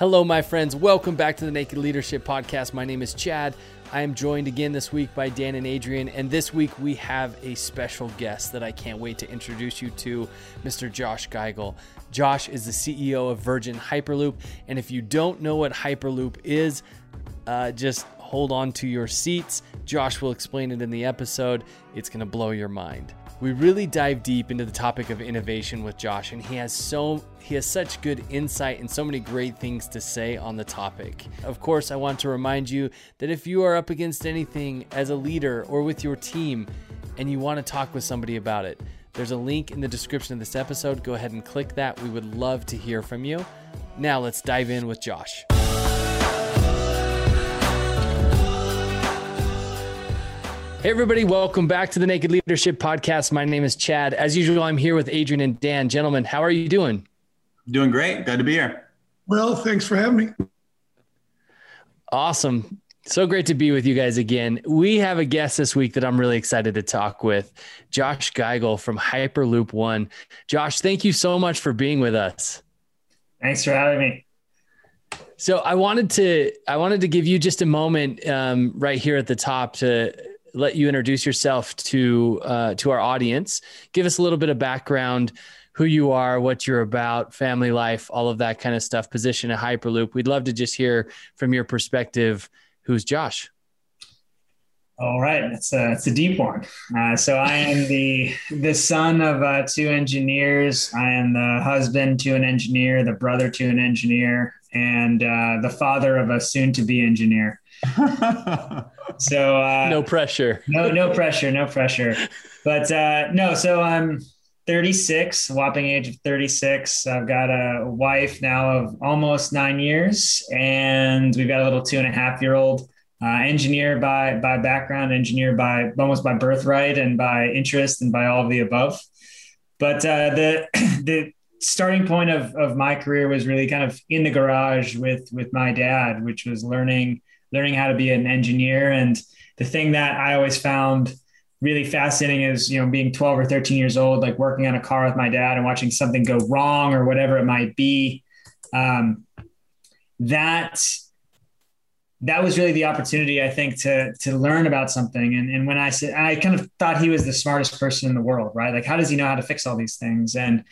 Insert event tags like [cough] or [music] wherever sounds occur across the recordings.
Hello, my friends. Welcome back to the Naked Leadership Podcast. My name is Chad. I am joined again this week by Dan and Adrian, and this week we have a special guest that I can't wait to introduce you to, Mr. Josh Giegel. Josh is the CEO of Virgin Hyperloop, and if you don't know what Hyperloop is, uh, just hold on to your seats. Josh will explain it in the episode. It's going to blow your mind we really dive deep into the topic of innovation with Josh and he has so he has such good insight and so many great things to say on the topic. Of course, I want to remind you that if you are up against anything as a leader or with your team and you want to talk with somebody about it, there's a link in the description of this episode. Go ahead and click that. We would love to hear from you. Now, let's dive in with Josh. Hey, everybody, welcome back to the Naked Leadership Podcast. My name is Chad. As usual, I'm here with Adrian and Dan. Gentlemen, how are you doing? Doing great. Glad to be here. Well, thanks for having me. Awesome. So great to be with you guys again. We have a guest this week that I'm really excited to talk with, Josh Giegel from Hyperloop One. Josh, thank you so much for being with us. Thanks for having me. So I wanted to I wanted to give you just a moment um, right here at the top to let you introduce yourself to uh, to our audience. Give us a little bit of background, who you are, what you're about, family life, all of that kind of stuff. Position at Hyperloop. We'd love to just hear from your perspective. Who's Josh? All right, it's a it's a deep one. Uh, so I am the the son of uh, two engineers. I am the husband to an engineer, the brother to an engineer, and uh, the father of a soon to be engineer. [laughs] so uh, no pressure. no, no pressure, no pressure. But uh, no, so I'm 36, whopping age of 36. I've got a wife now of almost nine years, and we've got a little two and a half year old. Uh, engineer by by background, engineer by almost by birthright and by interest and by all of the above. But uh, the [clears throat] the starting point of of my career was really kind of in the garage with with my dad, which was learning learning how to be an engineer. And the thing that I always found really fascinating is, you know, being 12 or 13 years old, like working on a car with my dad and watching something go wrong or whatever it might be. Um, that that was really the opportunity, I think, to to learn about something. And and when I said, I kind of thought he was the smartest person in the world, right? Like, how does he know how to fix all these things? And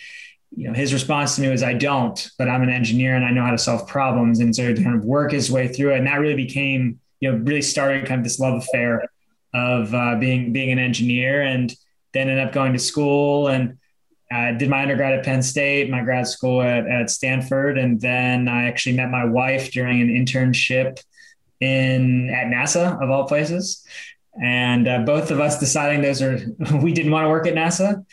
you know, his response to me was, I don't, but I'm an engineer and I know how to solve problems. And so kind of work his way through it. And that really became, you know, really started kind of this love affair of uh, being, being an engineer and then ended up going to school and I did my undergrad at Penn State, my grad school at, at Stanford. And then I actually met my wife during an internship in at NASA of all places. And uh, both of us deciding those are, [laughs] we didn't want to work at NASA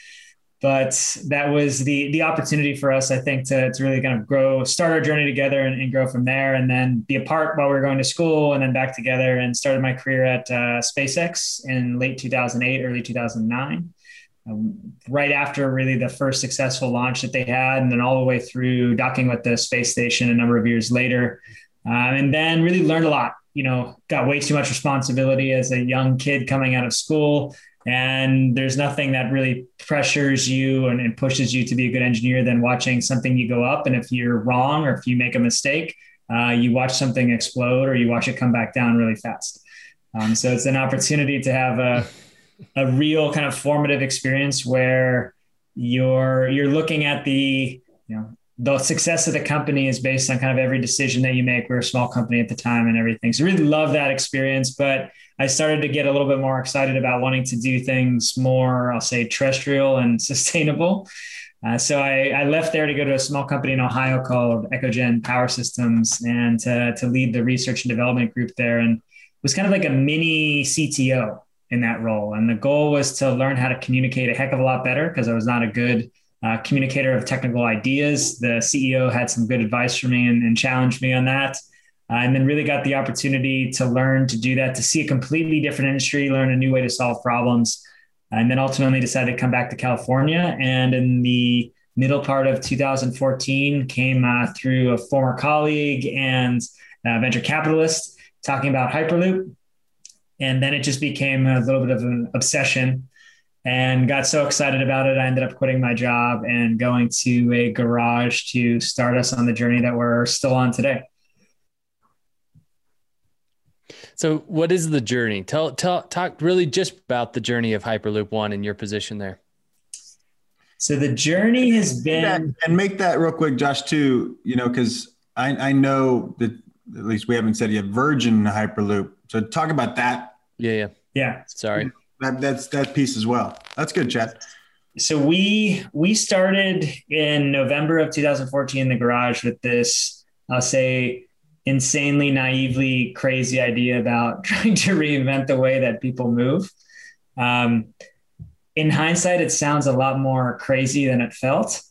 but that was the the opportunity for us, I think, to, to really kind of grow, start our journey together and, and grow from there, and then be apart while we were going to school, and then back together, and started my career at uh, SpaceX in late 2008, early 2009. Um, right after really the first successful launch that they had, and then all the way through docking with the space station a number of years later, um, and then really learned a lot. You know, got way too much responsibility as a young kid coming out of school and there's nothing that really pressures you and, and, pushes you to be a good engineer than watching something you go up. And if you're wrong or if you make a mistake, uh, you watch something explode or you watch it come back down really fast. Um, so it's an opportunity to have a, a real kind of formative experience where you're you're looking at the you know the success of the company is based on kind of every decision that you make. We are a small company at the time and everything. So really love that experience. But I started to get a little bit more excited about wanting to do things more, I'll say, terrestrial and [laughs] sustainable. Uh, so I, I, left there to go to a small company in Ohio called Echogen Power Systems and to, to lead the research and development group there. And was kind of like a mini CTO in that role. And the goal was to learn how to communicate a heck of a lot better because I was not a good uh, communicator of technical ideas. The CEO had some good advice for me and, and challenged me on that. Uh, and then really got the opportunity to learn to do that, to see a completely different industry, learn a new way to solve problems. And then ultimately decided to come back to California. And in the middle part of 2014, came uh, through a former colleague and venture capitalist talking about Hyperloop. And then it just became a little bit of an obsession and got so excited about it. I ended up quitting my job and going to a garage to start us on the journey that we're still on today. So, what is the journey? Tell, tell, talk really just about the journey of Hyperloop One and your position there. So the journey has been, and make that real quick, Josh, too. You know, because I, I know that at least we haven't said yet Virgin Hyperloop. So talk about that. Yeah, yeah, yeah. Sorry, that, that's that piece as well. That's good, Chad. So we we started in November of 2014 in the garage with this, I'll say, insanely naively crazy idea about [laughs] trying to reinvent the way that people move. Um, in hindsight, it sounds a lot more crazy than it felt,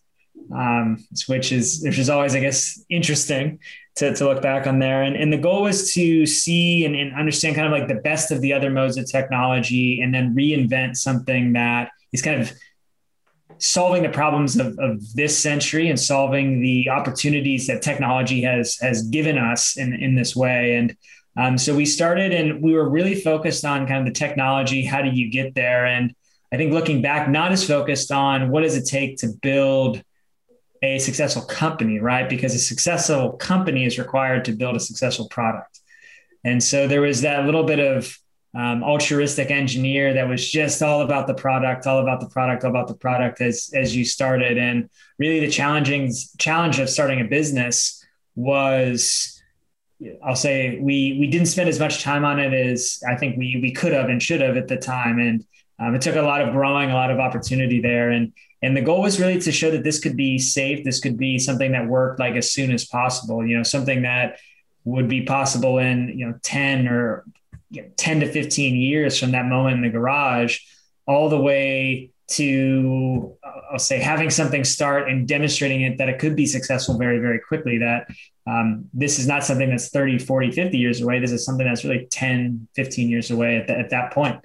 um, which is which is always, I guess, interesting to, to look back on there. And, and the goal was to see and, and understand kind of like the best of the other modes of technology, and then reinvent something that is kind of solving the problems of, of this century and solving the opportunities that technology has has given us in, in this way. And um, so we started and we were really focused on kind of the technology. How do you get there? And I think looking back, not as focused on what does it take to build a successful company, right? Because a successful company is required to build a successful product. And so there was that little bit of um, altruistic engineer that was just all about the product, all about the product, all about the product as as you started. And really, the challenging challenge of starting a business was, I'll say, we we didn't spend as much time on it as I think we we could have and should have at the time. And um, it took a lot of growing, a lot of opportunity there, and and the goal was really to show that this could be safe. This could be something that worked like as soon as possible. You know, something that would be possible in you know ten or you know, ten to fifteen years from that moment in the garage, all the way to I'll say having something start and demonstrating it that it could be successful very very quickly. That um, this is not something that's 30 40 50 years away this is something that's really 10 15 years away at, the, at that point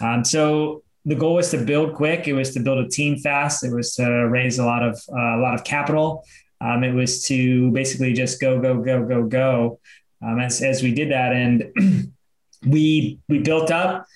um, so the goal was to build quick. It was to build a team fast. It was to raise a lot of uh, a lot of capital. Um, it was to basically just go go go go go. Um, as as we did that, and we we built up,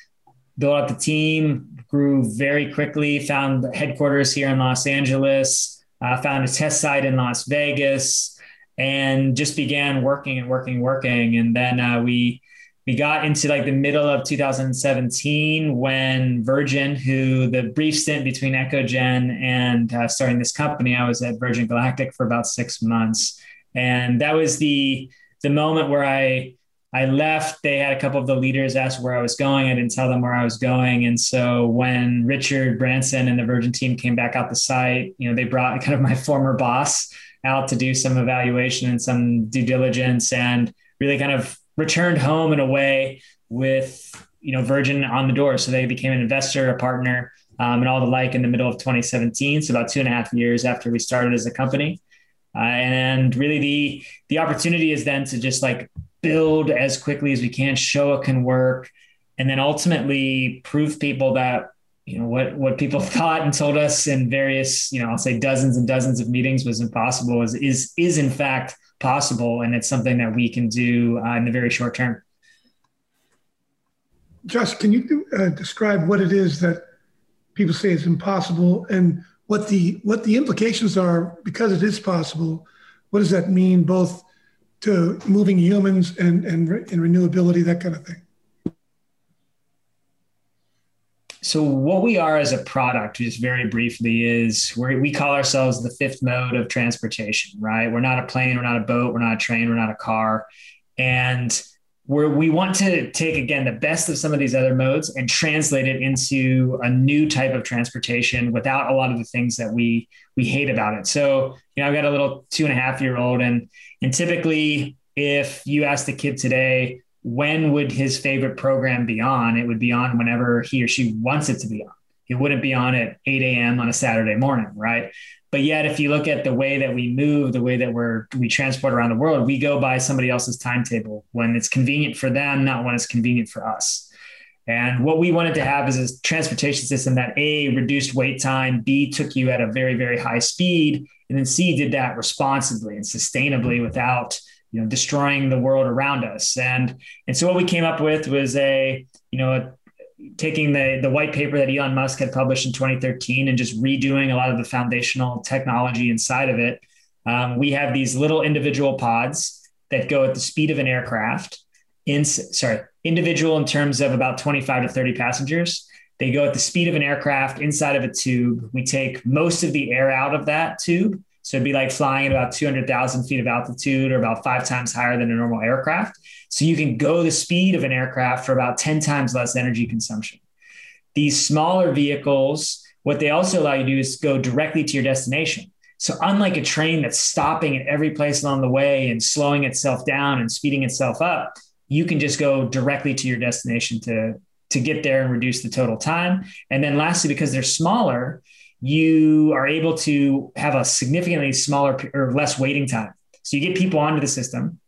built up the team, grew very quickly. Found headquarters here in Los Angeles. Uh, found a test site in Las Vegas, and just began working and working, working. And then uh, we we got into like the middle of 2017 when Virgin, who the brief stint between EchoGen and uh, starting this company, I was at Virgin Galactic for about six months, and that was the the moment where I I left. They had a couple of the leaders ask where I was going. I didn't tell them where I was going, and so when Richard Branson and the Virgin team came back out the site, you know, they brought [laughs] kind of my former boss out to do some evaluation and some due diligence and really kind of returned home in a way with you know Virgin on the door. So they became an investor, a partner, um, and all the like in the middle of 2017. So about two and a half years after we started as a company. Uh, and really the the opportunity is then to just like build as quickly as we can, show it can work, and then ultimately prove people that you know what what people [laughs] thought and told us in various you know I'll say dozens and dozens of meetings was impossible is is is in fact possible, and it's something that we can do uh, in the very short term. Josh, can you uh, describe what it is that people say is impossible, and what the what the implications are because it is possible? What does that mean, both to moving humans and and, and renewability, that kind of thing? So what we are as a product, just very briefly, is we call ourselves the fifth mode of transportation, right? We're not a plane, we're not a boat, we're not a train, we're not a car, and where we want to take again the best of some of these other modes and translate it into a new type of transportation without a lot of the things that we we hate about it. So you know, I've got a little two and a half year old, and and typically if you ask the kid today when would his favorite program be on? It would be on whenever he or she wants it to be on. It wouldn't be on at 8 a.m. on a Saturday morning, right? But yet, if you look at the way that we move, the way that we're we transport around the world, we go by somebody else's timetable when it's convenient for them, not when it's convenient for us. And what we wanted to have is a transportation system that A, reduced wait time, B, took you at a very, very high speed, and then C, did that responsibly and sustainably without you know destroying the world around us and and so what we came up with was a you know a, taking the the white paper that Elon Musk had published in 2013 and just redoing a lot of the foundational technology inside of it. Um, we have these little individual pods that go at the speed of an aircraft. In sorry, individual in terms of about 25 to 30 passengers. They go at the speed of an aircraft inside of a tube. We take most of the air out of that tube. So it'd be like flying at about 200,000 feet of altitude or about five times higher than a normal aircraft. So you can go the speed of an aircraft for about 10 times less energy consumption. These smaller vehicles, what they also allow you to do is go directly to your destination. So unlike a train that's stopping at every place along the way and slowing itself down and speeding itself up, you can just go directly to your destination to to get there and reduce the total time. And then lastly, because they're smaller, you are able to have a significantly smaller or less waiting time. So you get people onto the system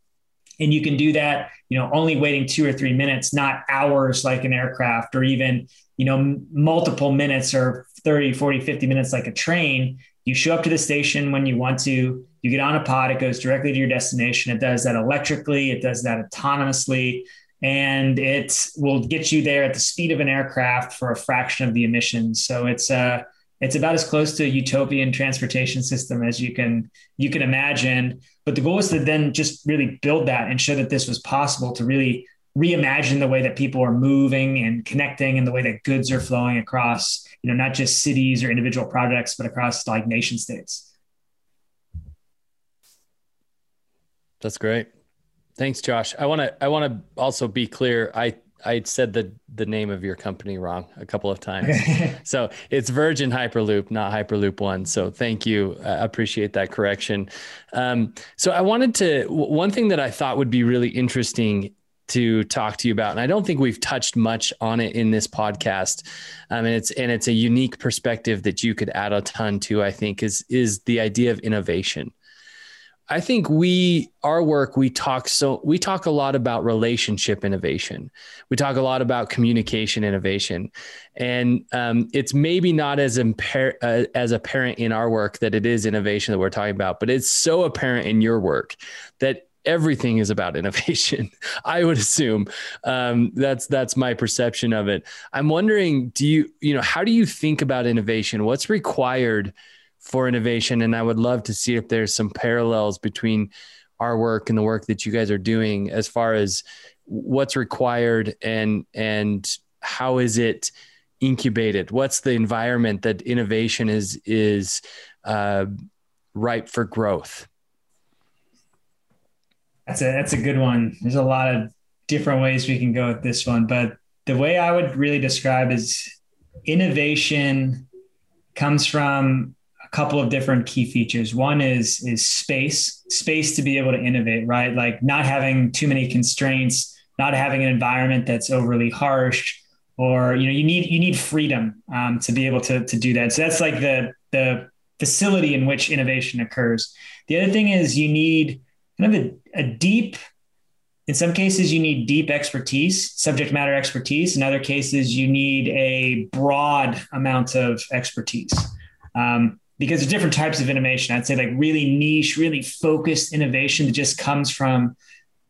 and you can do that, you know, only waiting two or three minutes, not hours like an aircraft or even, you know, multiple minutes or 30, 40, 50 minutes like a train. You show up to the station when you want to, you get on a pod, it goes directly to your destination. It does that electrically, it does that autonomously, and it will get you there at the speed of an aircraft for a fraction of the emissions. So it's uh it's about as close to a utopian transportation system as you can you can imagine. But the goal is to then just really build that and show that this was possible to really reimagine the way that people are moving and connecting and the way that goods are flowing across you know not just cities or individual projects but across like nation states that's great thanks josh i want to i want to also be clear i i said the the name of your company wrong a couple of times [laughs] so it's virgin hyperloop not hyperloop one so thank you i appreciate that correction um, so i wanted to one thing that i thought would be really interesting to talk to you about, and I don't think we've touched much on it in this podcast. Um, and it's and it's a unique perspective that you could add a ton to. I think is is the idea of innovation. I think we our work we talk so we talk a lot about relationship innovation. We talk a lot about communication innovation, and um, it's maybe not as impar- uh, as apparent in our work that it is innovation that we're talking about, but it's so apparent in your work that everything is about innovation. [laughs] I would assume um, that's that's my perception of it. I'm wondering, do you you know how do you think about innovation? What's required for innovation? And I would love to see if there's some parallels between our work and the work that you guys are doing as far as what's required and and how is it incubated what's the environment that innovation is is uh, ripe for growth that's a that's a good one. There's a lot of different ways we can go with this one, but the way I would really describe is innovation comes from a couple of different key features. One is is space, space to be able to innovate, right? Like not having too many constraints, not having an environment that's overly harsh, or you know you need you need freedom um, to be able to to do that. So that's like the the facility in which innovation occurs. The other thing is you need kind of a, a deep in some cases you need deep expertise subject matter expertise in other cases you need a broad amount of expertise um, because there's different types of innovation i'd say like really niche really focused innovation that just comes from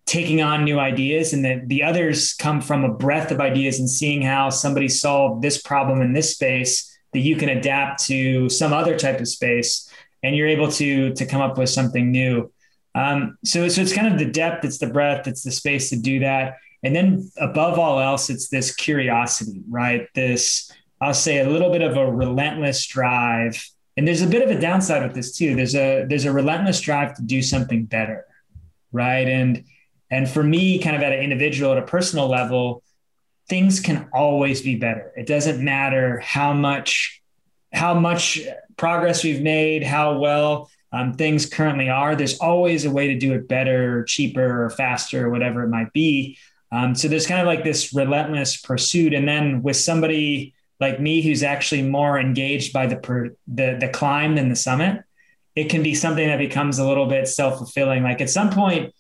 taking on new ideas and the, the others come from a breadth of ideas and seeing how somebody solved this problem in this space that you can adapt to some other type of space and you're able to to come up with something new um, so, so it's kind of the depth, it's the breadth, it's the space to do that. And then above all else, it's this curiosity, right? This, I'll say a little bit of a relentless drive. And there's a bit of a downside with this too. There's a, there's a relentless drive to do something better. Right. And, and for me, kind of at an individual, at a personal level, things can always be better. It doesn't matter how much, how much progress we've made, how well um, things currently are. There's always a way to do it better, or cheaper, or faster, or whatever it might be. Um, so there's kind of like this relentless pursuit. And then with somebody like me who's actually more engaged by the per, the the climb than the summit, it can be something that becomes a little bit self fulfilling. Like at some point,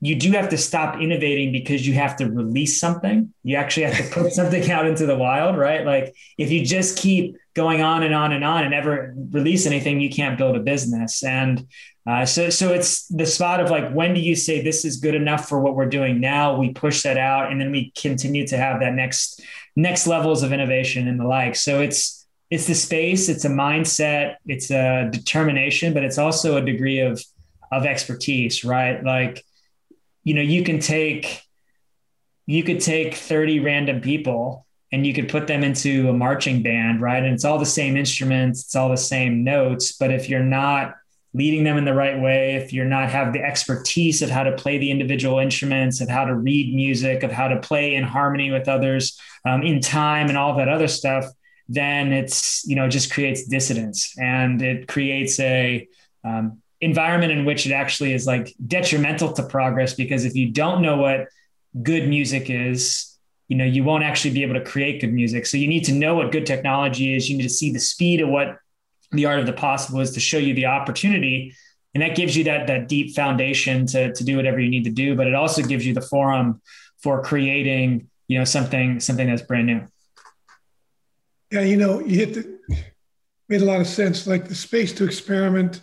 you do have to stop innovating because you have to release something. You actually have to put [laughs] something out into the wild, right? Like if you just keep going on and on and on and never release anything, you can't build a business. And uh, so, so it's the spot of like, when do you say this is good enough for what we're doing now? We push that out, and then we continue to have that next next levels of innovation and the like. So it's it's the space, it's a mindset, it's a determination, but it's also a degree of of expertise, right? Like, you know, you can take you could take 30 random people and you could put them into a marching band, right? And it's all the same instruments, it's all the same notes. But if you're not leading them in the right way, if you're not have the expertise of how to play the individual instruments, of how to read music, of how to play in harmony with others um, in time and all that other stuff, then it's you know just creates dissidence. And it creates a um, environment in which it actually is like detrimental to progress because if you don't know what good music is you know you won't actually be able to create good music. So you need to know what good technology is. You need to see the speed of what the art of the possible is to show you the opportunity. And that gives you that that deep foundation to to do whatever you need to do. But it also gives you the forum for creating you know something something that's brand new. Yeah you know you hit the made a lot of sense like the space to experiment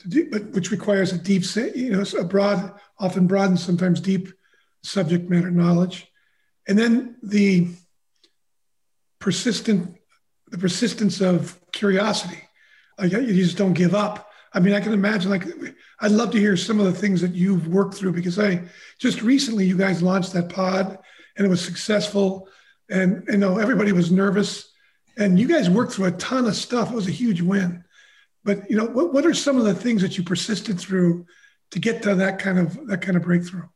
to do but which requires a deep you know a broad often broad and sometimes deep subject matter knowledge. And then the persistent the persistence of curiosity. Like you just don't give up. I mean i can imagine like i'd love to hear some of the things that you've worked through because i just recently you guys launched that pod and it was successful. And you know everybody was nervous. And you guys worked through a ton of stuff. It was a huge win. But you know what, what are some of the things that you persisted through to get to that kind of that kind of breakthrough?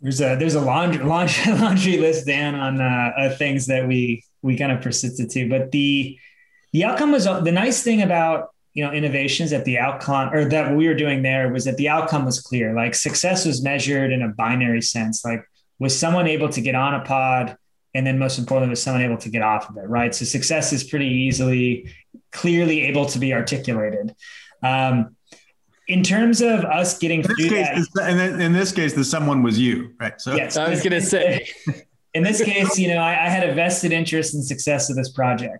There's a there's a laundry laundry, [laughs] laundry list Dan on uh, things that we we kind of persisted to, but the the outcome was the nice thing about you know innovations that the outcome or that we were doing there was that the outcome was clear. Like success was measured in a binary sense. Like was someone able to get on a pod, and then most importantly was someone able to get off of it. Right. So success is pretty easily clearly able to be articulated. Um, in terms of us getting in this case, that, and in this case, the someone was you, right? So yes, I was going to say. In this case, you know, I, I, had a vested interest in success of this project.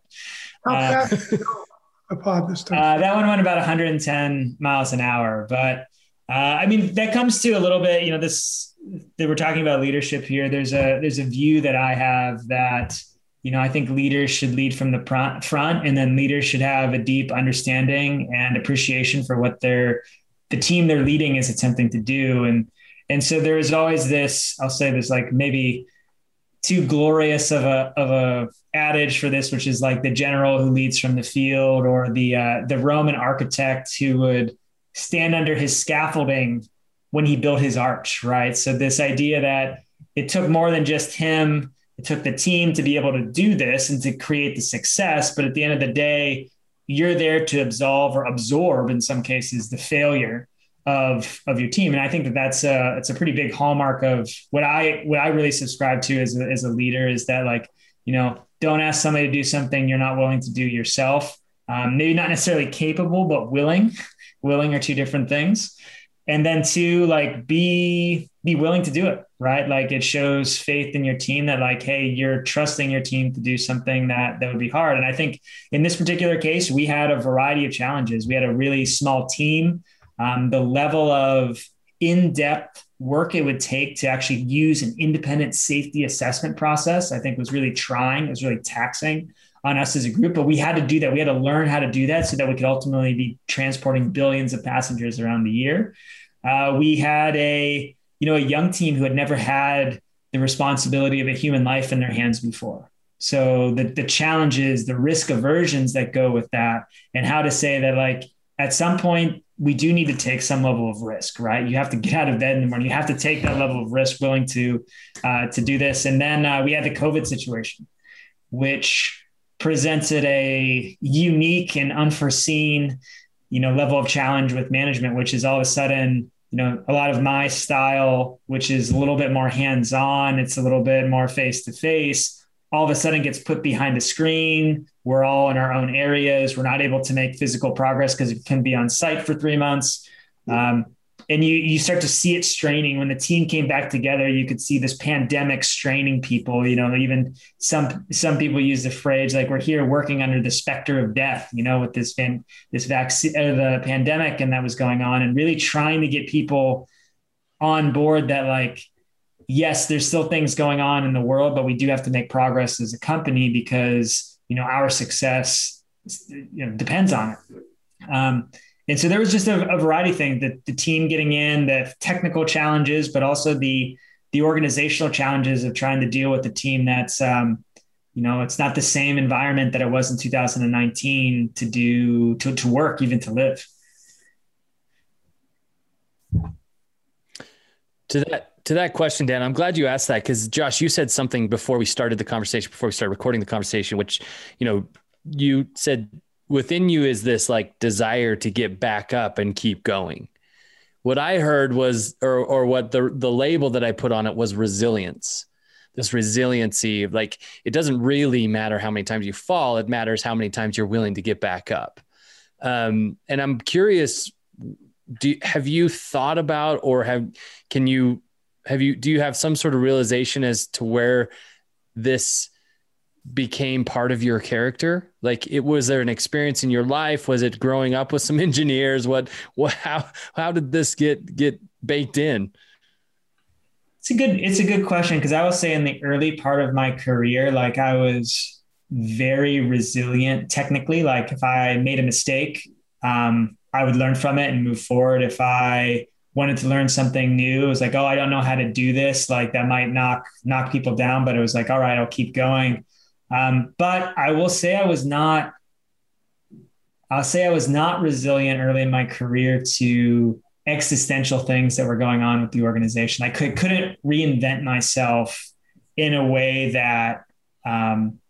How fast [laughs] a pod this time? Uh, that one went about 110 miles an hour, but uh, I mean that comes to a little bit. You know, this that we're talking about leadership here. There's a there's a view that I have that you know, I think leaders should lead from the front, and then leaders should have a deep understanding and appreciation for what their the team they're leading is attempting to do. And and so there is always this, I'll say this, like maybe too glorious of a of a adage for this, which is like the general who leads from the field, or the uh, the Roman architect who would stand under his scaffolding when he built his arch, right? So this idea that it took more than just him it took the team to be able to do this and to create the success. But at the end of the day, you're there to absolve or absorb, in some cases, the failure of of your team. And I think that that's a it's a pretty big hallmark of what I what I really subscribe to as a, as a leader is that like you know don't ask somebody to do something you're not willing to do yourself. Um, maybe not necessarily capable, but willing. [laughs] willing are two different things. And then two, like be be willing to do it right like it shows faith in your team that like hey you're trusting your team to do something that that would be hard and i think in this particular case we had a variety of challenges we had a really small team um, the level of in-depth work it would take to actually use an independent safety assessment process i think was really trying it was really taxing on us as a group but we had to do that we had to learn how to do that so that we could ultimately be transporting billions of passengers around the year uh, we had a you know, a young team who had never had the responsibility of a human life in their hands before. So the the challenges, the risk aversions that go with that, and how to say that like at some point we do need to take some level of risk, right? You have to get out of bed in the morning. You have to take that level of risk, willing to uh, to do this. And then uh, we had the COVID situation, which presented a unique and unforeseen, you know, level of challenge with management, which is all of a sudden you know, a lot of my style, which is a little bit more hands on, it's a little bit more face to face, all of a sudden gets put behind a screen. We're all in our own areas. We're not able to make physical progress because it can be on site for three months. Um, and you you start to see it straining when the team came back together you could see this pandemic straining people you know even some some people use the phrase like we're here working under the specter of death you know with this van, this vaccine uh, the pandemic and that was going on and really trying to get people on board that like yes there's still things going on in the world but we do have to make progress as a company because you know our success you know depends on it. Um, and so there was just a, a variety of things the, the team getting in, the technical challenges, but also the the organizational challenges of trying to deal with a team that's um, you know it's not the same environment that it was in 2019 to do to, to work even to live. To that to that question dan i'm glad you asked that because josh you said something before we started the conversation before we started recording the conversation which you know you said within you is this like desire to get back up and keep going. What I heard was, or, or what the, the label that I put on it was resilience. This resiliency, like it doesn't really matter how many times you fall, it matters how many times you're willing to get back up. Um, and I'm curious, do have you thought about or have can you have you do you have some sort of realization as to where this became part of your character? Like it was there an experience in your life? Was it growing up with some [laughs] engineers? What what how how did this get get baked in? It's a good it's a good question because I will say in the early part of my career, like I was very resilient technically. Like if I made a mistake, um, I would learn from it and move forward. If I wanted to learn something new, it was like, oh, I don't know how to do this. Like that might knock knock people down, but it was like, all right, I'll keep going. Um, but I will say I was not, I'll say I was not resilient early in my career to existential things that were going on with the organization. I could, couldn't reinvent myself in a way that um,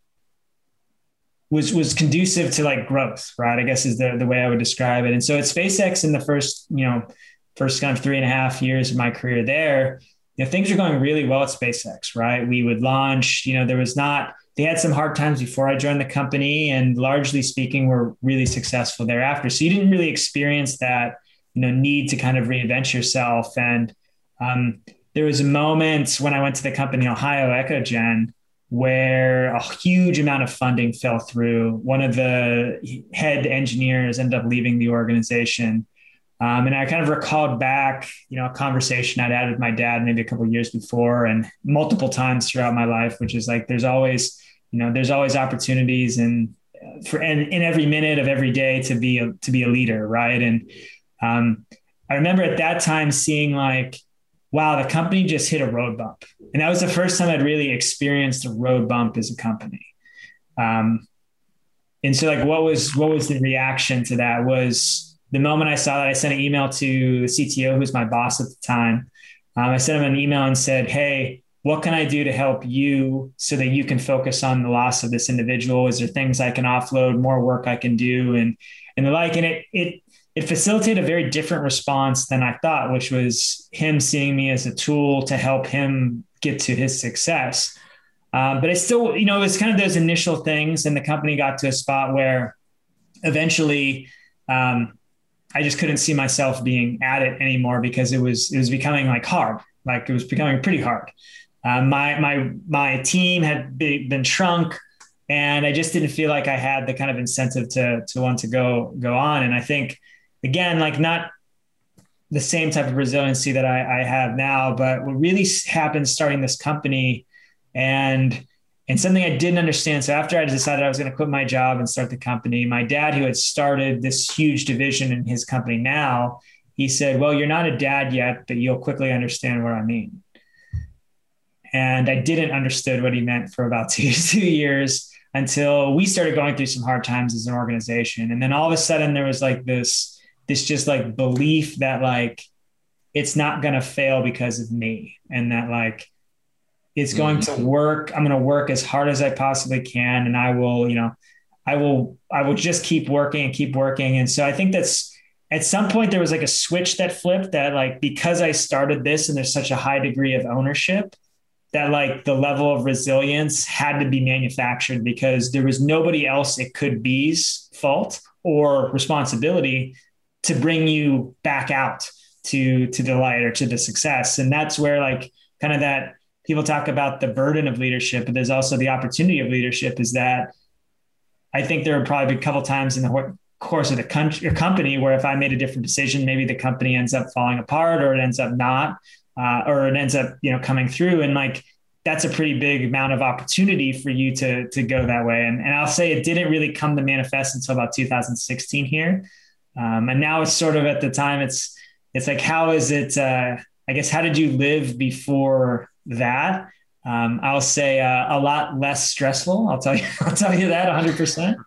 was was conducive to like growth, right? I guess is the the way I would describe it. And so at SpaceX in the first, you know, first kind of three and a half years of my career there, you know, things are going really well at SpaceX, right? We would launch, you know, there was not they had some hard times before I joined the company, and largely speaking, were really successful thereafter. So you didn't really experience that, you know, need to kind of reinvent yourself. And um, there was a moment when I went to the company Ohio EchoGen where a huge amount of funding fell through. One of the head engineers ended up leaving the organization. Um, and I kind of recalled back, you know, a conversation I'd had with my dad maybe a couple years before and multiple times throughout my life, which is like, there's always, you know, there's always opportunities and for and in every minute of every day to be a, to be a leader, right? And um, I remember at that time seeing like, wow, the company just hit a road bump, and that was the first time I'd really experienced a road bump as a company. Um, and so, like, what was what was the reaction to that? Was the moment I saw that, I sent an email to the CTO, who's my boss at the time. Um, I sent him an email and said, "Hey, what can I do to help you so that you can focus on the loss of this individual? Is there things I can offload, more work I can do, and and the like? And it it it facilitated a very different response than I thought, which was him seeing me as a tool to help him get to his success. Um, but it's still, you know, it was kind of those initial things, and the company got to a spot where eventually um, I just couldn't see myself being at it anymore because it was it was becoming like hard, like it was becoming pretty hard. Uh, my my my team had be, been shrunk, and I just didn't feel like I had the kind of incentive to to want to go go on. And I think again, like not the same type of resiliency that I, I have now, but what really happened starting this company, and and something I didn't understand. So after I decided I was going to quit my job and start the company, my dad, who had started this huge division in his company now, he said, "Well, you're not a dad yet, but you'll quickly understand what I mean." And I didn't understood what he meant for about [laughs] two, two years until we started going through some hard times as an organization. And then all of a sudden there was like this, this just like belief that like it's not going to fail because of me and that like it's going mm-hmm. to work. I'm going to work as hard as I possibly can. And I will, you know, I will, I will just keep working and keep working. And so I think that's, at some point there was like a switch that flipped that like because I started this and there's such a high degree of ownership that like the level of resilience had to be manufactured because there was nobody else it could be's fault or responsibility to bring you back out to to the light or to the success and that's where like kind of that people talk about the burden of leadership but there's also the opportunity of leadership is that i think there would probably be a couple times in the course of the country, company where if i made a different decision maybe the company ends up falling apart or it ends up not uh, or it ends up you know coming through and like that's a pretty big amount of opportunity for you to to go that way. And, and I'll say it didn't really come to manifest until about 2016 here. Um, and now it's sort of at the time it's it's like how is it uh, I guess how did you live before that? Um, I'll say uh, a lot less stressful. I'll tell you [laughs] I'll tell you that 100. percent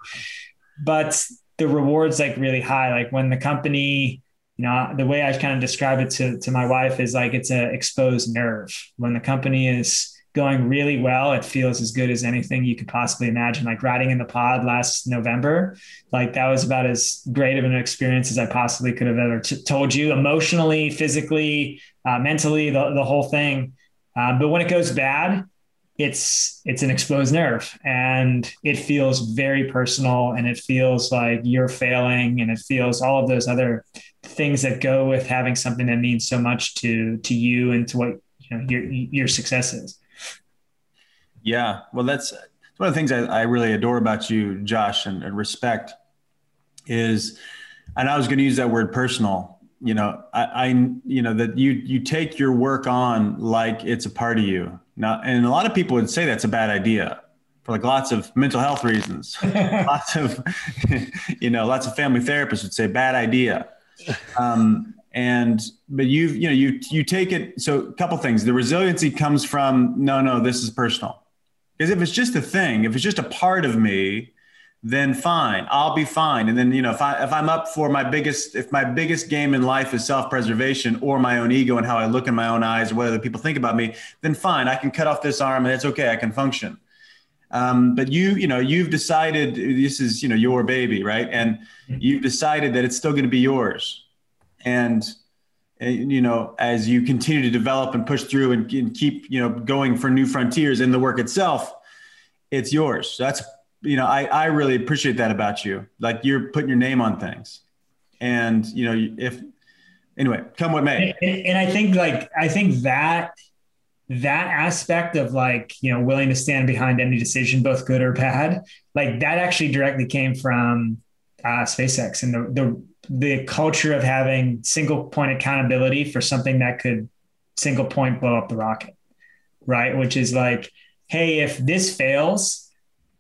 But the rewards like really high. Like when the company you know the way I kind of describe it to to my wife is like it's an exposed nerve. When the company is going really well. It feels as good as anything you could possibly imagine. Like riding in the pod last November, like that was about as great of an experience as I possibly could have ever t- told you, emotionally, physically, uh, mentally, the, the whole thing. Um, but when it goes bad, it's it's an exposed nerve and it feels very personal and it feels like you're failing and it feels all of those other things that go with having something that means so much to to you and to what you know your your success is yeah, well, that's one of the things I, I really adore about you, Josh, and, and respect is, and I was going to use that word personal. You know, I, I, you know that you you take your work on like it's a part of you. Now, and a lot of people would say that's a bad idea for like lots of mental health reasons. [laughs] lots of, [laughs] you know, lots of family therapists would say bad idea. Um, and but you've you know you you take it. So a couple things. The resiliency comes from no no this is personal because if it's just a thing, if it's just a part of me, then fine, I'll be fine. And then, you know, if I if I'm up for my biggest if my biggest game in life is self-preservation or my own ego and how I look in my own eyes or what other people think about me, then fine, I can cut off this arm and it's okay, I can function. Um, but you, you know, you've decided this is, you know, your baby, right? And you've decided that it's still going to be yours. And you know, as you continue to develop and push through and, and, keep, you know, going for new frontiers in the work itself, it's yours. That's, you know, I, I really appreciate that about you. Like you're putting your name on things. And, you know, if, anyway, come what may. And, and I think like, I think that, that aspect of like, you know, willing to stand behind any decision, both good or bad, like that actually directly came from uh, SpaceX and the, the the culture of having single point accountability for something that could single point blow up the rocket, right? Which is like, hey, if this fails,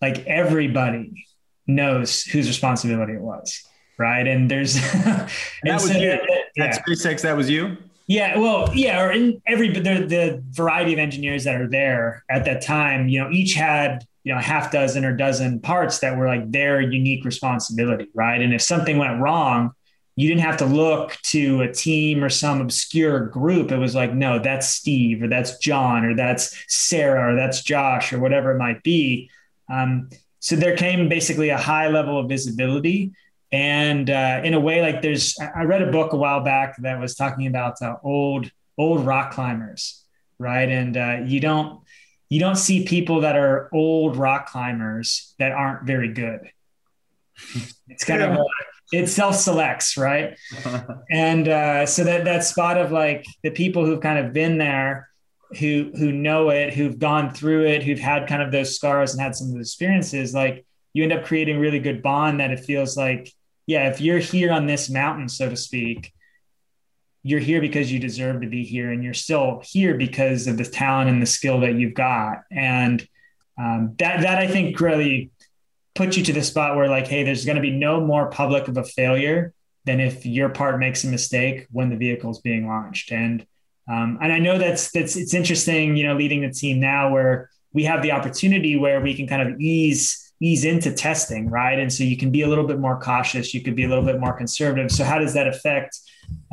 like everybody knows whose responsibility it was, right? And there's [laughs] and that was so, you. Yeah. At SpaceX, that was you. Yeah, well, yeah, or in every the, the variety of engineers that are there at that time, you know, each had you know a half dozen or dozen parts that were like their unique responsibility, right? And if something went wrong, you didn't have to look to a team or some obscure group. It was like, no, that's Steve or that's John or that's Sarah or that's Josh or whatever it might be. Um, so there came basically a high level of visibility. And uh, in a way, like there's, I read a book a while back that was talking about uh, old, old rock climbers, right? And uh, you don't, you don't see people that are old rock climbers that aren't very good. It's kind yeah. of a, it self selects, right? [laughs] and uh, so that that spot of like the people who've kind of been there, who who know it, who've gone through it, who've had kind of those scars and had some of those experiences, like you end up creating really good bond that it feels like, yeah, if you're here on this mountain, so to speak, you're here because you deserve to be here, and you're still here because of the talent and the skill that you've got, and um, that that I think really puts you to the spot where like, hey, there's going to be no more public of a failure than if your part makes a mistake when the vehicle is being launched. And um, and I know that's that's it's interesting, you know, leading the team now where we have the opportunity where we can kind of ease ease into testing, right? And so you can be a little bit more cautious, you could be a little bit more conservative. So how does that affect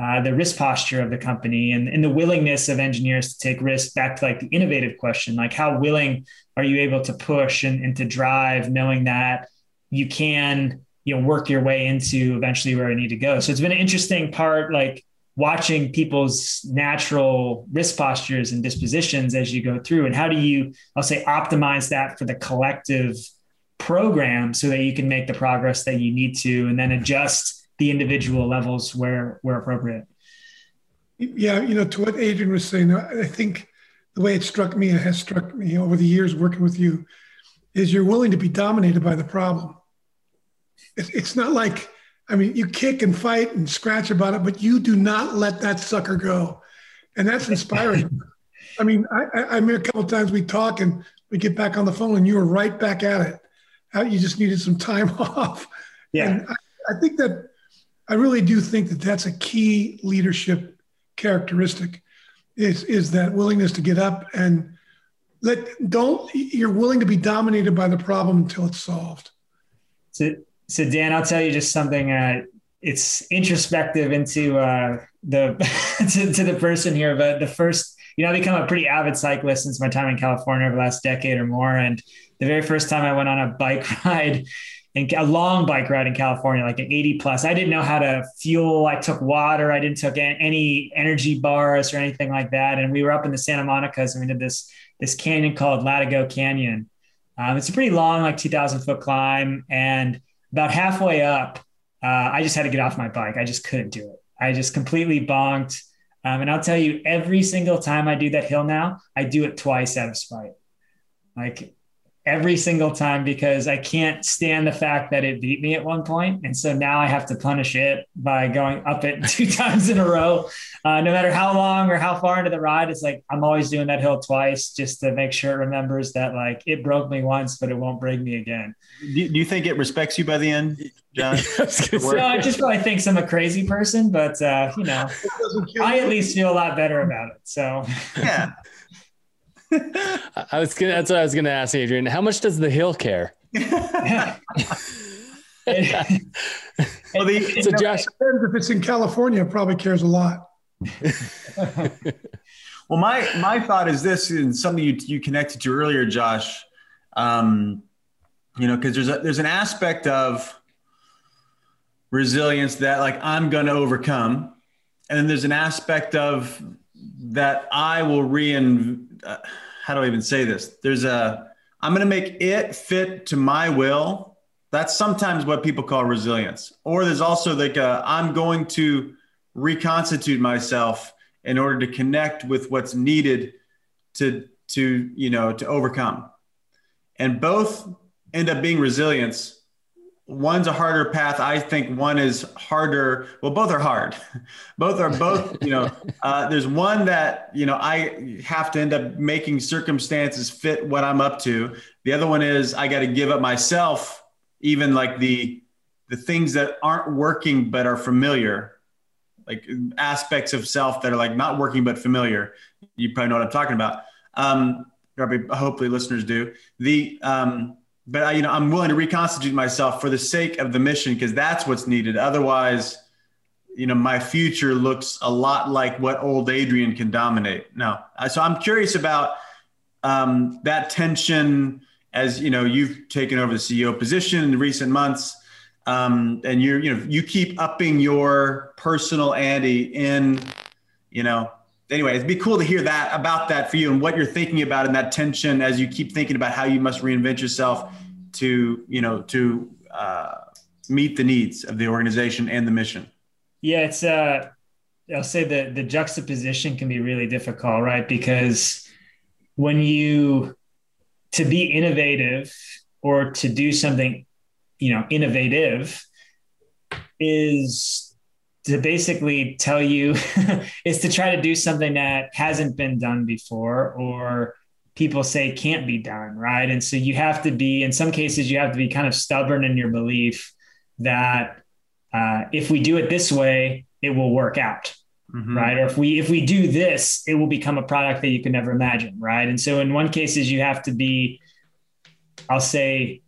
uh, the risk posture of the company and, and the willingness of engineers to take risk? back to like the innovative question, like how willing are you able to push and, and to drive knowing that you can you know work your way into eventually where I need to go. So it's been an interesting part, like watching people's natural risk postures and dispositions as you go through, and how do you, I'll say, optimize that for the collective program so that you can make the progress that you need to, and then adjust the individual levels where where appropriate. Yeah, you know, to what Adrian was saying, I think the way it struck me, it has struck me over the years working with you, is you're willing to be dominated by the problem. It's not like, I mean, you kick and fight and scratch about it, but you do not let that sucker go. And that's inspiring. [laughs] I mean, I, I, mean, a couple times we talk and we get back on the phone and you were right back at it. You just needed some time [laughs] off. Yeah. And I, I think that I really do think that that's a key leadership characteristic is, is that willingness to get up and let, don't, you're willing to be dominated by the problem until it's solved. So, so Dan, I'll tell you just something, uh, it's introspective into uh, the [laughs] to, to, the person here, but the first, you know, I become a pretty avid cyclist since my time in California over the last decade or more. And the very first time I went on a bike [laughs] ride, in a long bike ride in California, like an 80 plus. I didn't know how to fuel. I took water. I didn't took any energy bars or anything like that. And we were up in the Santa Monica's and we did this this canyon called Latigo Canyon. Um, it's a pretty long, like 2,000 foot climb, and about halfway up, uh, I just had to get off my bike. I just couldn't do it. I just completely bonked. Um, and I'll tell you, every single time I do that hill now, I do it twice out of spite. Like every single time because I can't stand the fact that it beat me at one point. And so now I have to punish it by going up it [laughs] two times in a row. Uh, no matter how long or how far into the ride, it's like I'm always doing that hill twice just to make sure it remembers that like it broke me once, but it won't break me again. Do you think it respects you by the end, John? [laughs] no, I just probably thinks I'm a crazy person, but uh, you know, [laughs] I at least feel a lot better about it. So yeah. [laughs] I was gonna. That's what I was gonna ask Adrian. How much does the hill care? [laughs] well, the, [laughs] so Josh, if it's in California, it probably cares a lot. well, my my thought is this, and something you you connected to earlier, Josh. Um, you know, because there's a, there's an aspect of resilience that like I'm going to overcome, and then there's an aspect of that I will rein. Uh, how do I even say this? There's a, I'm going to make it fit to my will. That's sometimes what people call resilience. Or there's also like I'm going to reconstitute myself in order to connect with what's needed to, to, you know, to overcome. And both end up being resilience one's a harder path. I think one is harder. Well, both are hard. [laughs] both are both, you know, uh, there's one that, you know, I have to end up making circumstances fit what I'm up to. The other one is I got to give up myself, even like the, the things that aren't working, but are familiar, like aspects of self that are like not working, but familiar. You probably know what I'm talking about. Um, probably, hopefully listeners do the, um, but I, you know, I'm willing to reconstitute myself for the sake of the mission because that's what's needed. Otherwise, you know, my future looks a lot like what old Adrian can dominate. No, so I'm curious about um, that tension as you know you've taken over the CEO position in recent months, um, and you're you know you keep upping your personal ante in, you know. Anyway, it'd be cool to hear that about that for you and what you're thinking about in that tension as you keep thinking about how you must reinvent yourself to you know to uh, meet the needs of the organization and the mission. Yeah it's uh i'll say that the juxtaposition can be really difficult right? Because when you to be innovative or to do something you know innovative is to basically tell you [laughs] is to try to do something that hasn't been done before or people say can't be done, right? And so you have to be, in some cases, you have to be kind of stubborn in your belief that uh, if we do it this way, it will work out, mm-hmm. right? Or if we if we do this, it will become a product that you can never imagine, right? And so in one cases, you have to be, I'll say,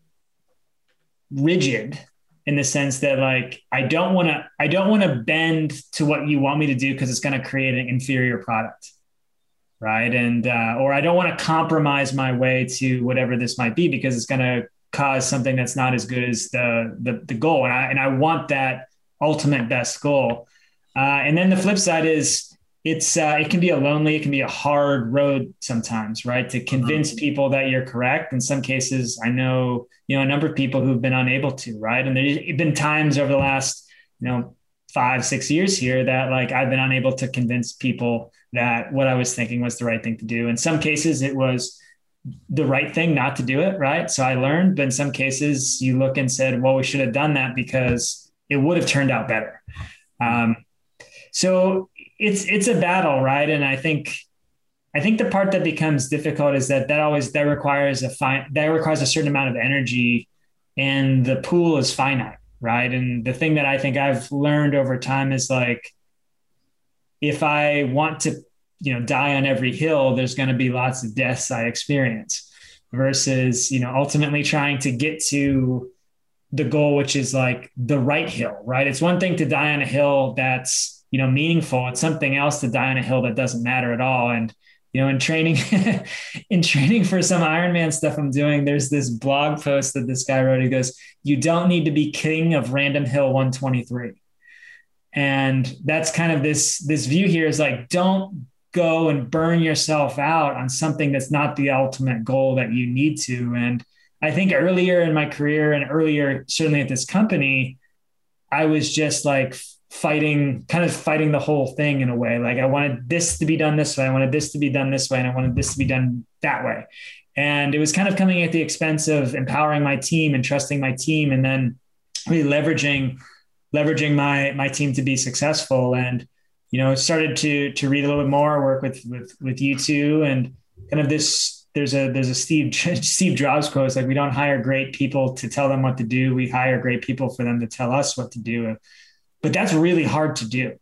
rigid in the sense that like I don't want to I don't want to bend to what you want me to do because it's going to create an inferior product right? And uh, or i don't want to compromise my way to whatever this might be because it's going to cause something that's not as good as the the, the goal. And i and i want that ultimate best goal. Uh, and then the flip side is it's uh, it can be a lonely it can be a hard road sometimes right to convince mm-hmm. people that you're correct in some cases i know you know a number of people who've been unable to right and there's been times over the last you know five, six years here that like I've been unable to convince people that what I was thinking was the right thing to do. In some cases, it was the right thing not to do it, right? So I learned, but in some cases, you look and said, well, we should have done that because it would have turned out better. Um, so it's it's a battle, right? And I think I think the part that becomes difficult is that that always that requires a fine that requires a certain amount of energy, and the pool is finite, right? And the thing that I think I've learned over time is like, if I want to, you know, die on every hill, there's going to be lots of deaths I experience, versus you know ultimately trying to get to the goal, which is like the right hill, right? It's one thing to die on a hill that's you know meaningful. It's something else to die on a hill that doesn't matter at all, and you know, in training, [laughs] in training for some Ironman stuff I'm doing, there's this blog post that this guy wrote. He goes, "You don't need to be king of Random Hill 123," and that's kind of this this view here is like, don't go and burn yourself out on something that's not the ultimate goal that you need to. And I think earlier in my career and earlier, certainly at this company, I was just like fighting kind of fighting the whole thing in a way like i wanted this to be done this way i wanted this to be done this way and i wanted this to be done that way and it was kind of coming at the expense of empowering my team and trusting my team and then really leveraging leveraging my my team to be successful and you know started to to read a little bit more work with with with you two and kind of this there's a there's a Steve [laughs] Steve Jobs quote. It's like we don't hire great people to tell them what to do. We hire great people for them to tell us what to do but that's really hard to do.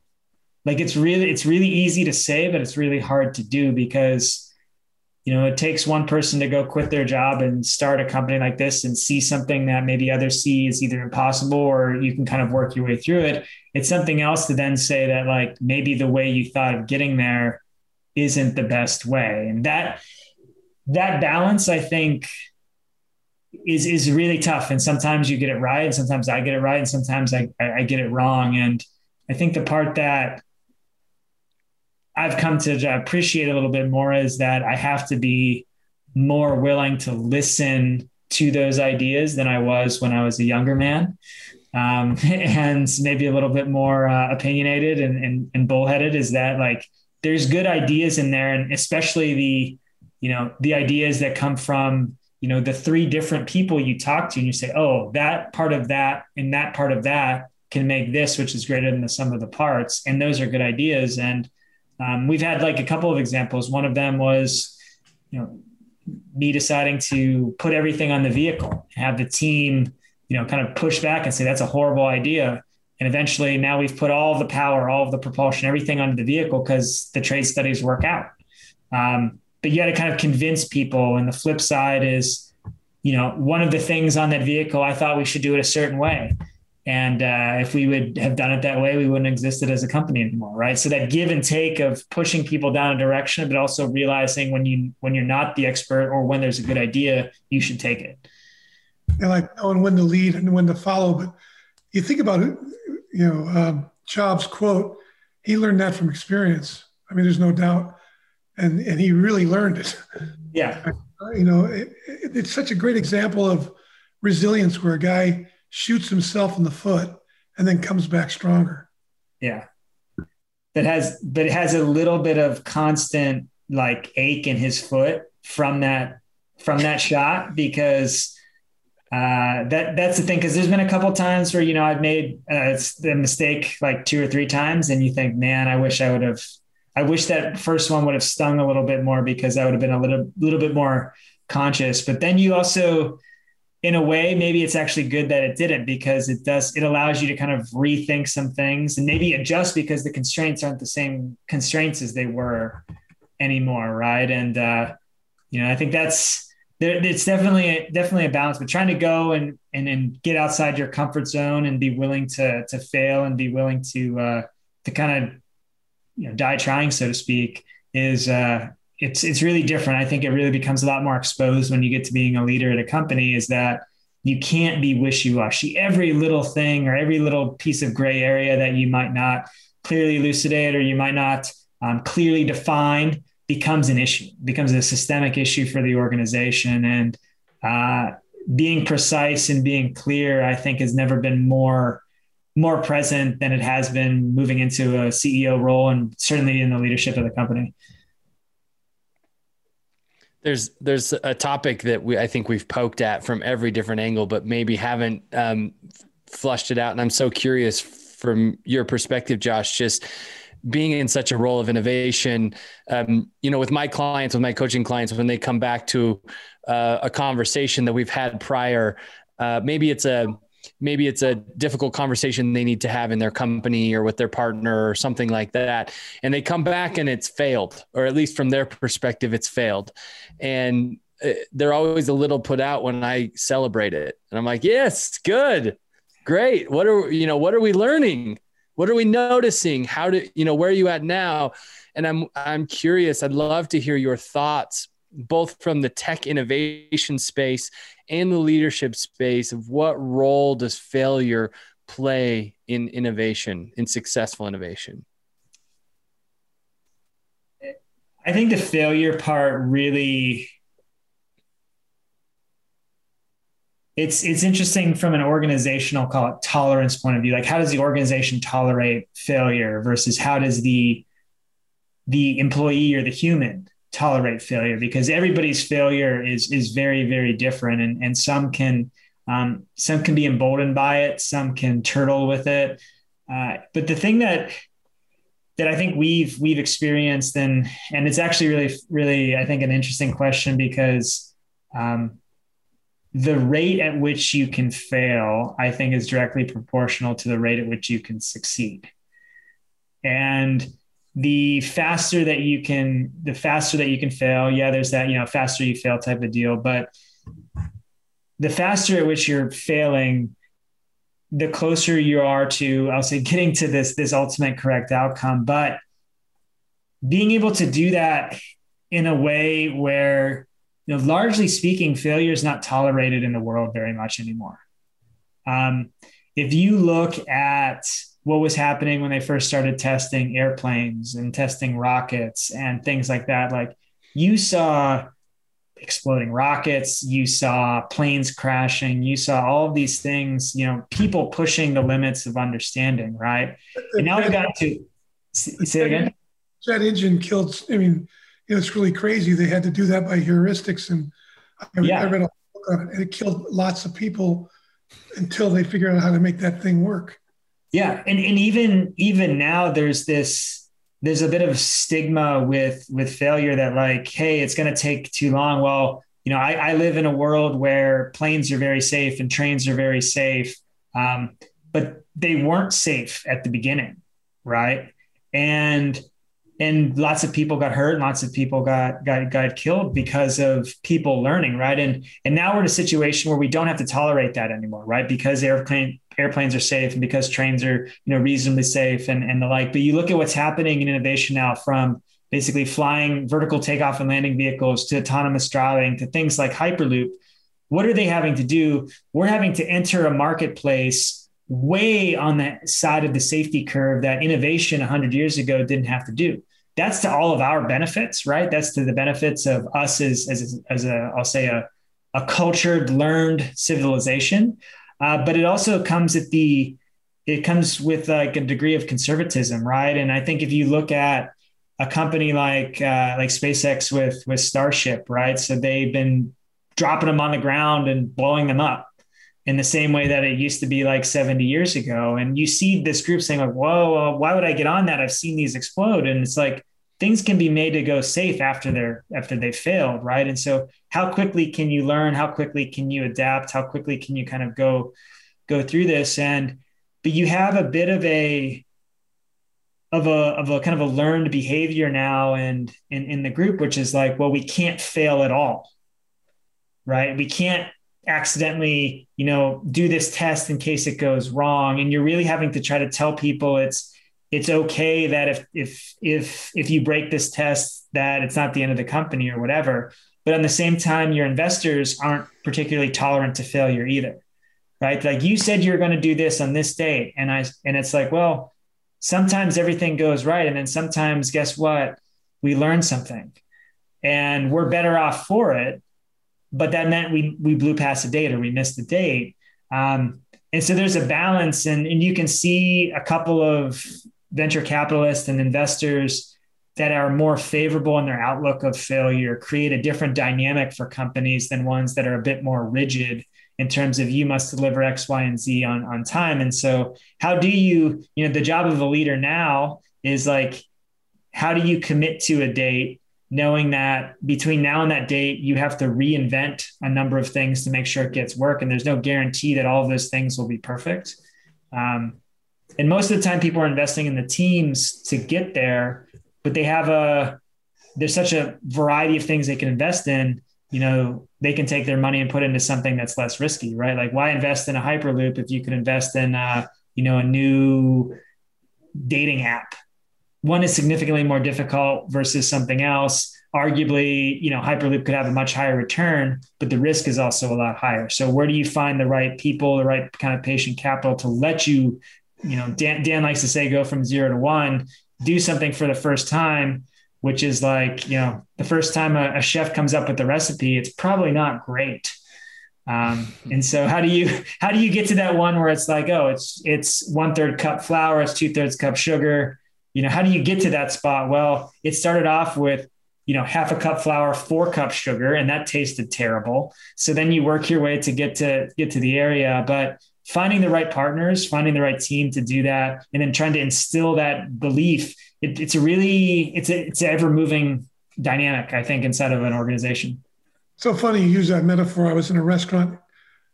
Like it's really it's really easy to say but it's really hard to do because you know it takes one person to go quit their job and start a company like this and see something that maybe others see is either impossible or you can kind of work your way through it. It's something else to then say that like maybe the way you thought of getting there isn't the best way. And that that balance i think is is really tough. And sometimes you get it right, and sometimes I get it right, and sometimes I, I get it wrong. And I think the part that I've come to appreciate a little bit more is that I have to be more willing to listen to those ideas than I was when I was a younger man. Um, [laughs] and maybe a little bit more uh, opinionated and, and, and bullheaded is that like there's good ideas in there and especially the you know the ideas that come from you know the three different people you talk to and you say oh that part of that and that part of that can make this which is greater than the sum of the parts. And those are good ideas. And um, we've had like a couple of examples. One of them was you know me deciding to put everything on the vehicle have the team you know kind of push back and say that's a horrible idea. And eventually now we've put all the power all of the propulsion everything onto the vehicle because the trade studies work out. Um, but you got to kind of convince people. And the flip side is, you know, one of the things on that vehicle, I thought we should do it a certain way. And uh, if we would have done it that way, we wouldn't have existed as a company anymore, right? So that give and take of pushing people down a direction, but also realizing when you when you're not the expert or when there's a good idea, you should take it. And like knowing when to lead and when to follow. But you think about it, you know, um, Jobs quote, he learned that from experience. I mean, there's no doubt and and he really learned it. Yeah, [laughs] you know, it, it, it's such a great example of resilience where a guy shoots himself in the foot and then comes back stronger. Yeah, that has, but it has a little bit of constant like ache in his foot from that from that shot because. Uh, that that's the thing because there's been a couple times where you know I've made uh, the mistake like two or three times, and you think, man, I wish I would have I wish that first one would have stung a little bit more because that would have been a little little bit more conscious. But then you also, in a way, maybe it's actually good that it didn't because it does it allows you to kind of rethink some things and maybe adjust because the constraints aren't the same constraints as they were anymore, right? And uh, you know, I think that's there, it's definitely definitely a balance. But trying to go and and and get outside your comfort zone and be willing to to fail and be willing to uh, to kind of you know die trying, so to speak, is uh, it's it's really different. I think it really becomes a lot more exposed when you get to being a leader at a company. Is that you can't be wishy-washy. Every little thing or every little piece of gray area that you might not clearly elucidate or you might not um, clearly define becomes an issue, becomes a systemic issue for the organization. And uh, being precise and being clear, I think, has never been more more present than it has been moving into a CEO role and certainly in the leadership of the company. There's there's a topic that we I think we've poked at from every different angle, but maybe haven't um, flushed it out. And I'm so curious from your perspective, Josh, just being in such a role of innovation, um, you know, with my clients, with my coaching clients, when they come back to uh, a conversation that we've had prior, uh, maybe it's a maybe it's a difficult conversation they need to have in their company or with their partner or something like that. And they come back and it's failed or at least from their perspective it's failed. And uh, they're always a little put out when i celebrate it. And i'm like yes good. Great. What are you know what are we learning? What are we noticing? How do you know where are you at now? And i'm i'm curious. I'd love to hear your thoughts both from the tech innovation space and the leadership space of what role does failure play in innovation, in successful innovation? I think the failure part really it's it's interesting from an organizational call it tolerance point of view. Like how does the organization tolerate failure versus how does the the employee or the human tolerate failure because everybody's failure is is very very different. And and some can um, some can be emboldened by it some can turtle with it. Uh, but the thing that that I think we've we've experienced and and it's actually really really I think an interesting question because um, the rate at which you can fail I think is directly proportional to the rate at which you can succeed. And the faster that you can the faster that you can fail. Yeah there's that you know faster you fail type of deal but the faster at which you're failing the closer you are to i'll say getting to this this ultimate correct outcome. But being able to do that in a way where you know largely speaking failure is not tolerated in the world very much anymore. Um, if you look at what was happening when they first started testing airplanes and testing rockets and things like that. Like you saw exploding rockets, you saw planes crashing, you saw all of these things, you know, people pushing the limits of understanding, right? And now we got to say again. That engine killed, I mean, you know, it's really crazy. They had to do that by heuristics. And I, yeah. I read a book on it. It killed lots of people until they figured out how to make that thing work. Yeah, and and even even now there's this there's a bit of stigma with with failure that like hey it's going to take too long. Well, you know I, I live in a world where planes are very safe and trains are very safe, um, but they weren't safe at the beginning, right? And and lots of people got hurt and lots of people got got got killed because of people learning right and and now we're in a situation where we don't have to tolerate that anymore right because airplane airplanes are safe and because trains are you know reasonably safe and and the like. But you look at what's happening in innovation now from basically flying vertical takeoff and landing vehicles to autonomous driving to things like hyperloop. What are they having to do? We're having to enter a marketplace way on the side of the safety curve that innovation 100 years ago didn't have to do. That's to all of our benefits right? That's to the benefits of us as as, as a i'll say a, a cultured learned civilization uh, but it also comes at the it comes with like a degree of conservatism right and i think if you look at a company like uh, like SpaceX with with Starship, right? So they've been dropping them on the ground and blowing them up in the same way that it used to be like 70 years ago. And you see this group saying like, whoa, why would I get on that? I've seen these explode. And it's like, things can be made to go safe after they're, after they failed. Right. And so how quickly can you learn? How quickly can you adapt? How quickly can you kind of go, go through this? And, but you have a bit of a, of a, of a kind of a learned behavior now and in, in the group, which is like, well, we can't fail at all. Right. We can't accidentally, you know, do this test in case it goes wrong. And you're really having to try to tell people it's it's okay that if if if if you break this test that it's not the end of the company or whatever. But at the same time, your investors aren't particularly tolerant to failure either. Right. Like you said you're going to do this on this date. And I and it's like, well, sometimes everything goes right. And then sometimes guess what? We learn something and we're better off for it but that meant we we blew past the date or we missed the date. Um, and so there's a balance and, and you can see a couple of venture capitalists and investors that are more favorable in their outlook of failure create a different dynamic for companies than ones that are a bit more rigid in terms of you must deliver X, Y, and Z on, on time. And so how do you, you know, the job of a leader now is like, how do you commit to a date knowing that between now and that date, you have to reinvent a number of things to make sure it gets work. And there's no guarantee that all of those things will be perfect. Um, and most of the time people are investing in the teams to get there, but they have a, there's such a variety of things they can invest in you know they can take their money and put it into something that's less risky right? Like why invest in a hyperloop if you could invest in uh, you know a new dating app? One is significantly more difficult versus something else. Arguably you know hyperloop could have a much higher return but the risk is also a lot higher. So where do you find the right people the right kind of patient capital to let you you know dan, dan likes to say go from zero to one do something for the first time which is like you know the first time a, a chef comes up with the recipe it's probably not great. Um, and so how do you how do you get to that one where it's like oh it's it's one third cup flour it's two thirds cup sugar? You know how do you get to that spot? Well it started off with you know half a cup flour four cups sugar and that tasted terrible. So then you work your way to get to get to the area but finding the right partners finding the right team to do that and then trying to instill that belief. It, it's a really it's a, it's an ever moving dynamic i think inside of an organization. So funny you use that metaphor. I was in a restaurant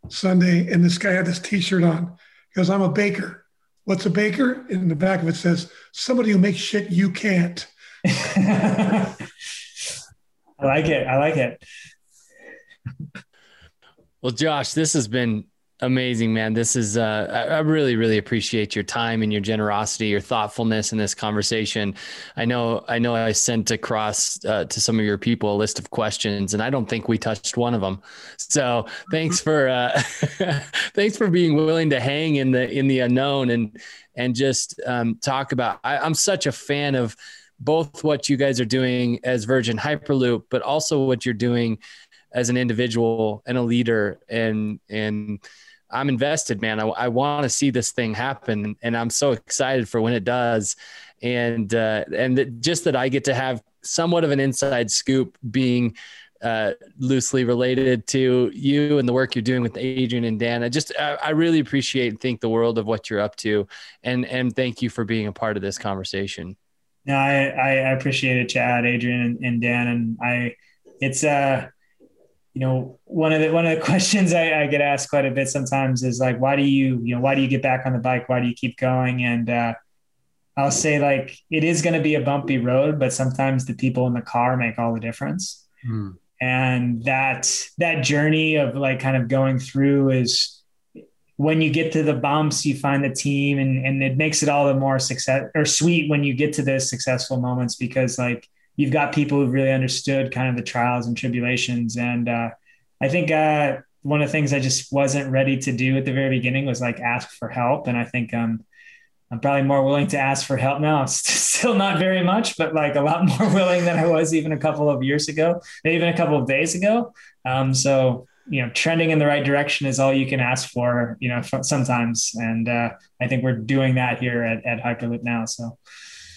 sunday and this guy had this t-shirt on. He goes i'm a baker. What's a baker? In the back of it says somebody who makes shit you can't. [laughs] I like it. I like it. Well josh this has been Amazing, man. This is, uh, I, really, really appreciate your time and your generosity, your thoughtfulness in this conversation. I know, I know I sent across uh, to some of your people a list of questions and I don't think we touched one of them. So thanks for, uh, [laughs] thanks for being willing to hang in the, in the unknown and, and just um, talk about, I, I'm such a fan of both what you guys are doing as Virgin Hyperloop, but also what you're doing as an individual and a leader and, and, I'm invested, man. I, I want to see this thing happen, and I'm so excited for when it does. And uh, and that just that I get to have somewhat of an inside scoop, being uh, loosely related to you and the work you're doing with Adrian and Dan. I just I, I really appreciate and think the world of what you're up to, and and thank you for being a part of this conversation. No, I I appreciate it, Chad, Adrian, and, Dan, and I. It's uh you know, one of the one of the [laughs] questions I, I, get asked quite a bit sometimes is like, why do you, you know, why do you get back on the bike? Why do you keep going? And uh, I'll say like, it is going to be a bumpy road, but sometimes the people in the car make all the difference. Mm. And that that journey of like kind of going through is when you get to the bumps, you find the team, and and it makes it all the more success or sweet when you get to those successful moments because like you've got people who've really understood kind of the trials and tribulations. And uh, I think uh, one of the things I just wasn't ready to do at the very beginning was like ask for help. And I think um, I'm probably more willing to ask for help now. [laughs] Still not very much, but like a lot more [laughs] willing than I was even a couple of years ago, maybe even a couple of days ago. Um, so you know, trending in the right direction is all you can ask for, you know, sometimes. And uh, I think we're doing that here at, at Hyperloop now. So.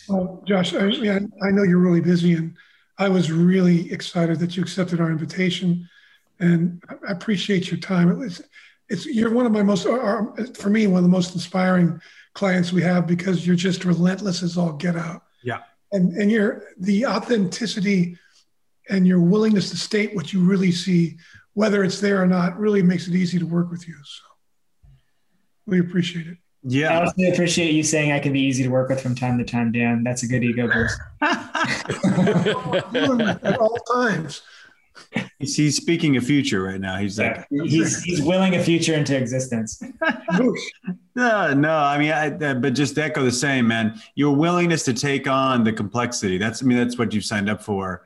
Well, Josh, I, yeah, I know you're really busy, and I was really excited that you accepted our invitation, and I appreciate your time. It's, it's you're one of my most, or, for me, one of the most inspiring clients we have because you're just relentless as all get out. Yeah, and and you're the authenticity and your willingness to state what you really see, whether it's there or not, really makes it easy to work with you. So we appreciate it. Yeah. I also appreciate you saying I can be easy to work with from time to time, Dan. That's a good ego boost. [laughs] At all times. He's, he's speaking a future right now. He's like yeah. he's he's willing a future into existence. no, no. I mean, I, uh, but just echo the same, man. Your willingness to take on the complexity. That's I mean, that's what you signed up for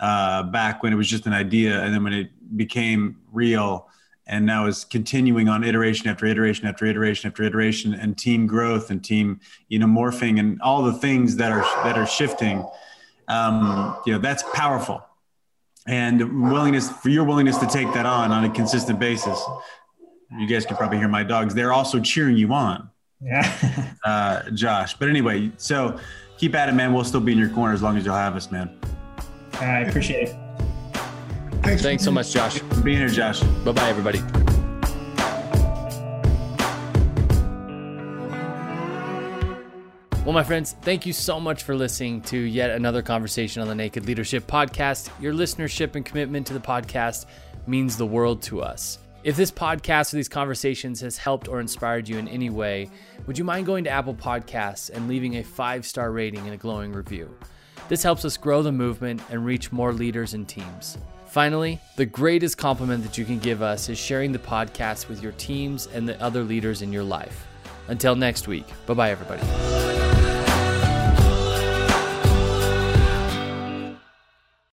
uh, back when it was just an idea, and then when it became real and now is continuing on iteration after iteration after iteration after iteration and team growth and team you know morphing and all the things that are that are shifting um, you know that's powerful and willingness for your willingness to take that on on a consistent basis you guys can probably hear my dogs. They're also cheering you on. Yeah. [laughs] uh, Josh. But anyway, so keep at it, man. We'll still be in your corner as long as you'll have us, man. I appreciate it. Thanks, Thanks so much, Josh. For being here, Josh. Bye bye, everybody. Well, my friends, thank you so much for listening to yet another conversation on the Naked Leadership Podcast. Your listenership and commitment to the podcast means the world to us. If this podcast or these conversations has helped or inspired you in any way, would you mind going to Apple Podcasts and leaving a five star rating and a glowing review? This helps us grow the movement and reach more leaders and teams. Finally, the greatest compliment that you can give us is sharing the podcast with your teams and the other leaders in your life. Until next week, bye bye, everybody.